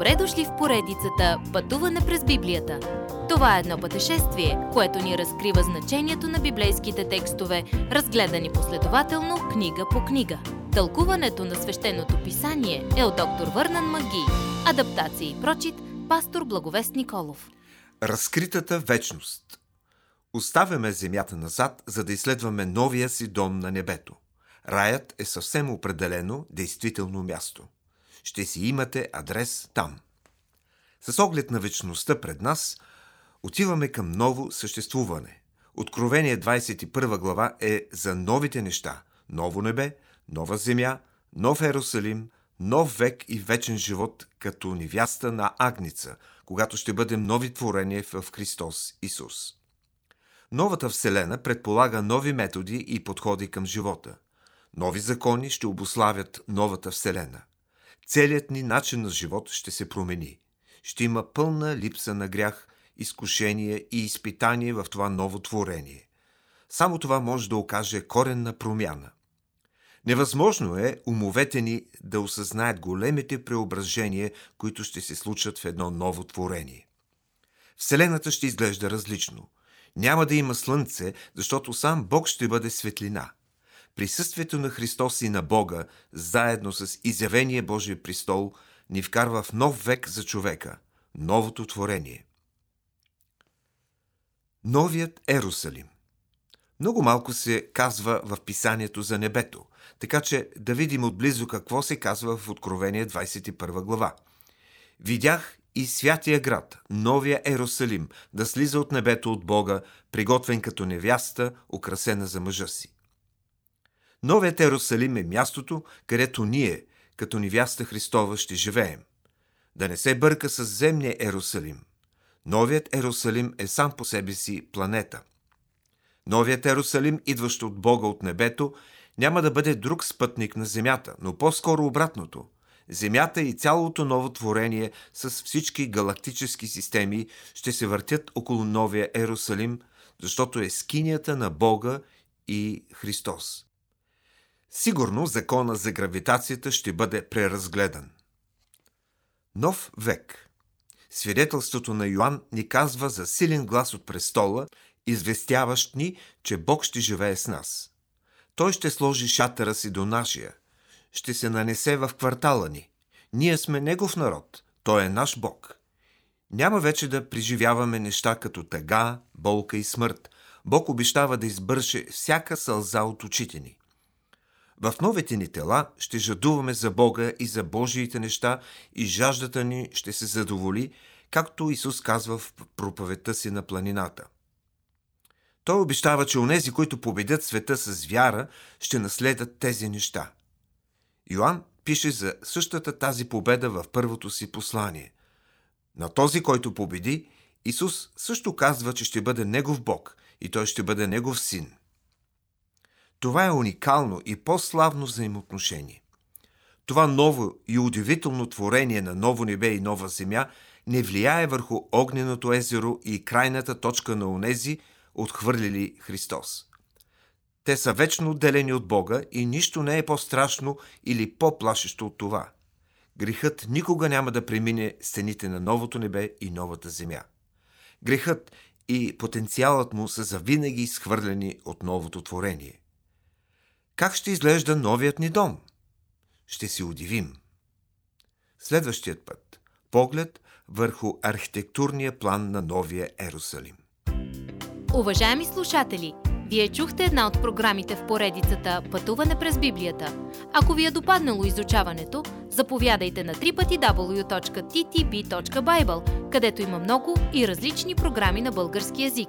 Добре дошли в поредицата Пътуване през Библията. Това е едно пътешествие, което ни разкрива значението на библейските текстове, разгледани последователно книга по книга. Тълкуването на свещеното писание е от доктор Върнан Маги. Адаптация и прочит, пастор Благовест Николов. Разкритата вечност. Оставяме земята назад, за да изследваме новия си дом на небето. Раят е съвсем определено действително място – ще си имате адрес там. С оглед на вечността пред нас, отиваме към ново съществуване. Откровение 21 глава е за новите неща. Ново небе, нова земя, нов Ерусалим, нов век и вечен живот като невяста на Агница, когато ще бъдем нови творения в Христос Исус. Новата Вселена предполага нови методи и подходи към живота. Нови закони ще обославят новата Вселена целият ни начин на живот ще се промени. Ще има пълна липса на грях, изкушение и изпитание в това ново творение. Само това може да окаже коренна промяна. Невъзможно е умовете ни да осъзнаят големите преображения, които ще се случат в едно ново творение. Вселената ще изглежда различно. Няма да има слънце, защото сам Бог ще бъде светлина – Присъствието на Христос и на Бога, заедно с изявения Божия престол, ни вкарва в нов век за човека, новото творение. Новият Ерусалим Много малко се казва в писанието за небето, така че да видим отблизо какво се казва в Откровение 21 глава. Видях и святия град, новия Ерусалим, да слиза от небето от Бога, приготвен като невяста, украсена за мъжа си. Новият Ерусалим е мястото, където ние, като невяста Христова, ще живеем. Да не се бърка с земния Ерусалим. Новият Ерусалим е сам по себе си планета. Новият Ерусалим, идващ от Бога от небето, няма да бъде друг спътник на Земята, но по-скоро обратното. Земята и цялото ново творение с всички галактически системи ще се въртят около новия Ерусалим, защото е скинията на Бога и Христос. Сигурно закона за гравитацията ще бъде преразгледан. Нов век Свидетелството на Йоанн ни казва за силен глас от престола, известяващ ни, че Бог ще живее с нас. Той ще сложи шатъра си до нашия, ще се нанесе в квартала ни. Ние сме Негов народ, Той е наш Бог. Няма вече да преживяваме неща като тъга, болка и смърт. Бог обещава да избърше всяка сълза от очите ни. В новите ни тела ще жадуваме за Бога и за Божиите неща и жаждата ни ще се задоволи, както Исус казва в проповедта си на планината. Той обещава, че онези, които победят света с вяра, ще наследят тези неща. Йоанн пише за същата тази победа в първото си послание. На този, който победи, Исус също казва, че ще бъде Негов Бог и той ще бъде Негов син. Това е уникално и по-славно взаимоотношение. Това ново и удивително творение на ново небе и нова земя не влияе върху огненото езеро и крайната точка на онези, отхвърлили Христос. Те са вечно отделени от Бога и нищо не е по-страшно или по-плашещо от това. Грехът никога няма да премине стените на новото небе и новата земя. Грехът и потенциалът му са завинаги изхвърлени от новото творение. Как ще изглежда новият ни дом? Ще си удивим. Следващият път. Поглед върху архитектурния план на новия Ерусалим. Уважаеми слушатели, вие чухте една от програмите в поредицата Пътуване през Библията. Ако ви е допаднало изучаването, заповядайте на www.ttb.bible, където има много и различни програми на български язик.